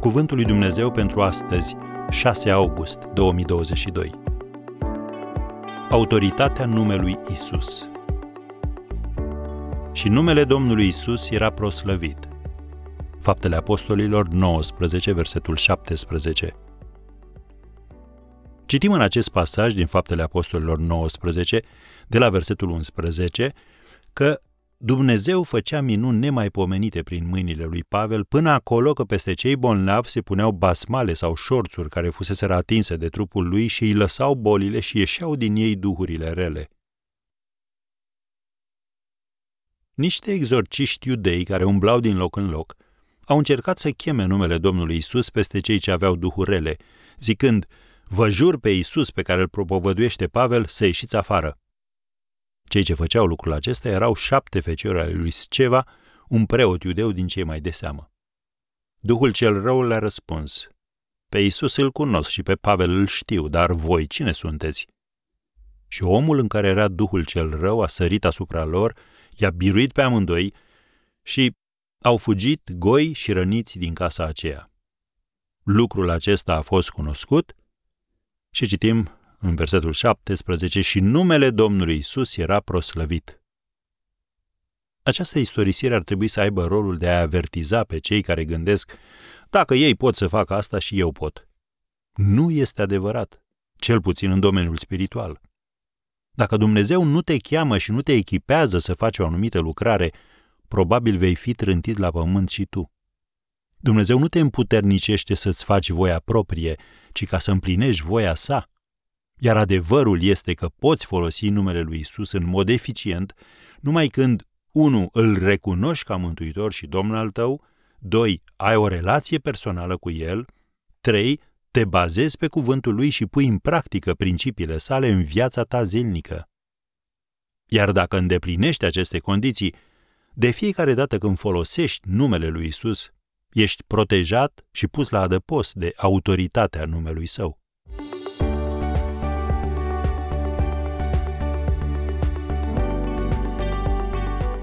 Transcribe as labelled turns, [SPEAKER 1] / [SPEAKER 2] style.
[SPEAKER 1] Cuvântul lui Dumnezeu pentru astăzi, 6 august 2022. Autoritatea numelui Isus. Și numele Domnului Isus era proslăvit. Faptele Apostolilor 19, versetul 17. Citim în acest pasaj din Faptele Apostolilor 19, de la versetul 11, că Dumnezeu făcea minuni nemaipomenite prin mâinile lui Pavel, până acolo că peste cei bolnavi se puneau basmale sau șorțuri care fusese atinse de trupul lui și îi lăsau bolile și ieșeau din ei duhurile rele. Niște exorciști iudei care umblau din loc în loc au încercat să cheme numele Domnului Isus peste cei ce aveau duhuri rele, zicând, Vă jur pe Isus pe care îl propovăduiește Pavel să ieșiți afară. Cei ce făceau lucrul acesta erau șapte feciori ale lui Sceva, un preot iudeu din cei mai de seamă. Duhul cel rău le-a răspuns, Pe Isus îl cunosc și pe Pavel îl știu, dar voi cine sunteți? Și omul în care era Duhul cel rău a sărit asupra lor, i-a biruit pe amândoi și au fugit goi și răniți din casa aceea. Lucrul acesta a fost cunoscut și citim în versetul 17, și numele Domnului Isus era proslăvit. Această istorisire ar trebui să aibă rolul de a avertiza pe cei care gândesc, dacă ei pot să facă asta și eu pot. Nu este adevărat, cel puțin în domeniul spiritual. Dacă Dumnezeu nu te cheamă și nu te echipează să faci o anumită lucrare, probabil vei fi trântit la pământ și tu. Dumnezeu nu te împuternicește să-ți faci voia proprie, ci ca să împlinești voia sa. Iar adevărul este că poți folosi numele lui Isus în mod eficient numai când 1. îl recunoști ca mântuitor și domn al tău, 2. ai o relație personală cu el, 3. te bazezi pe cuvântul lui și pui în practică principiile sale în viața ta zilnică. Iar dacă îndeplinești aceste condiții, de fiecare dată când folosești numele lui Isus, ești protejat și pus la adăpost de autoritatea numelui său.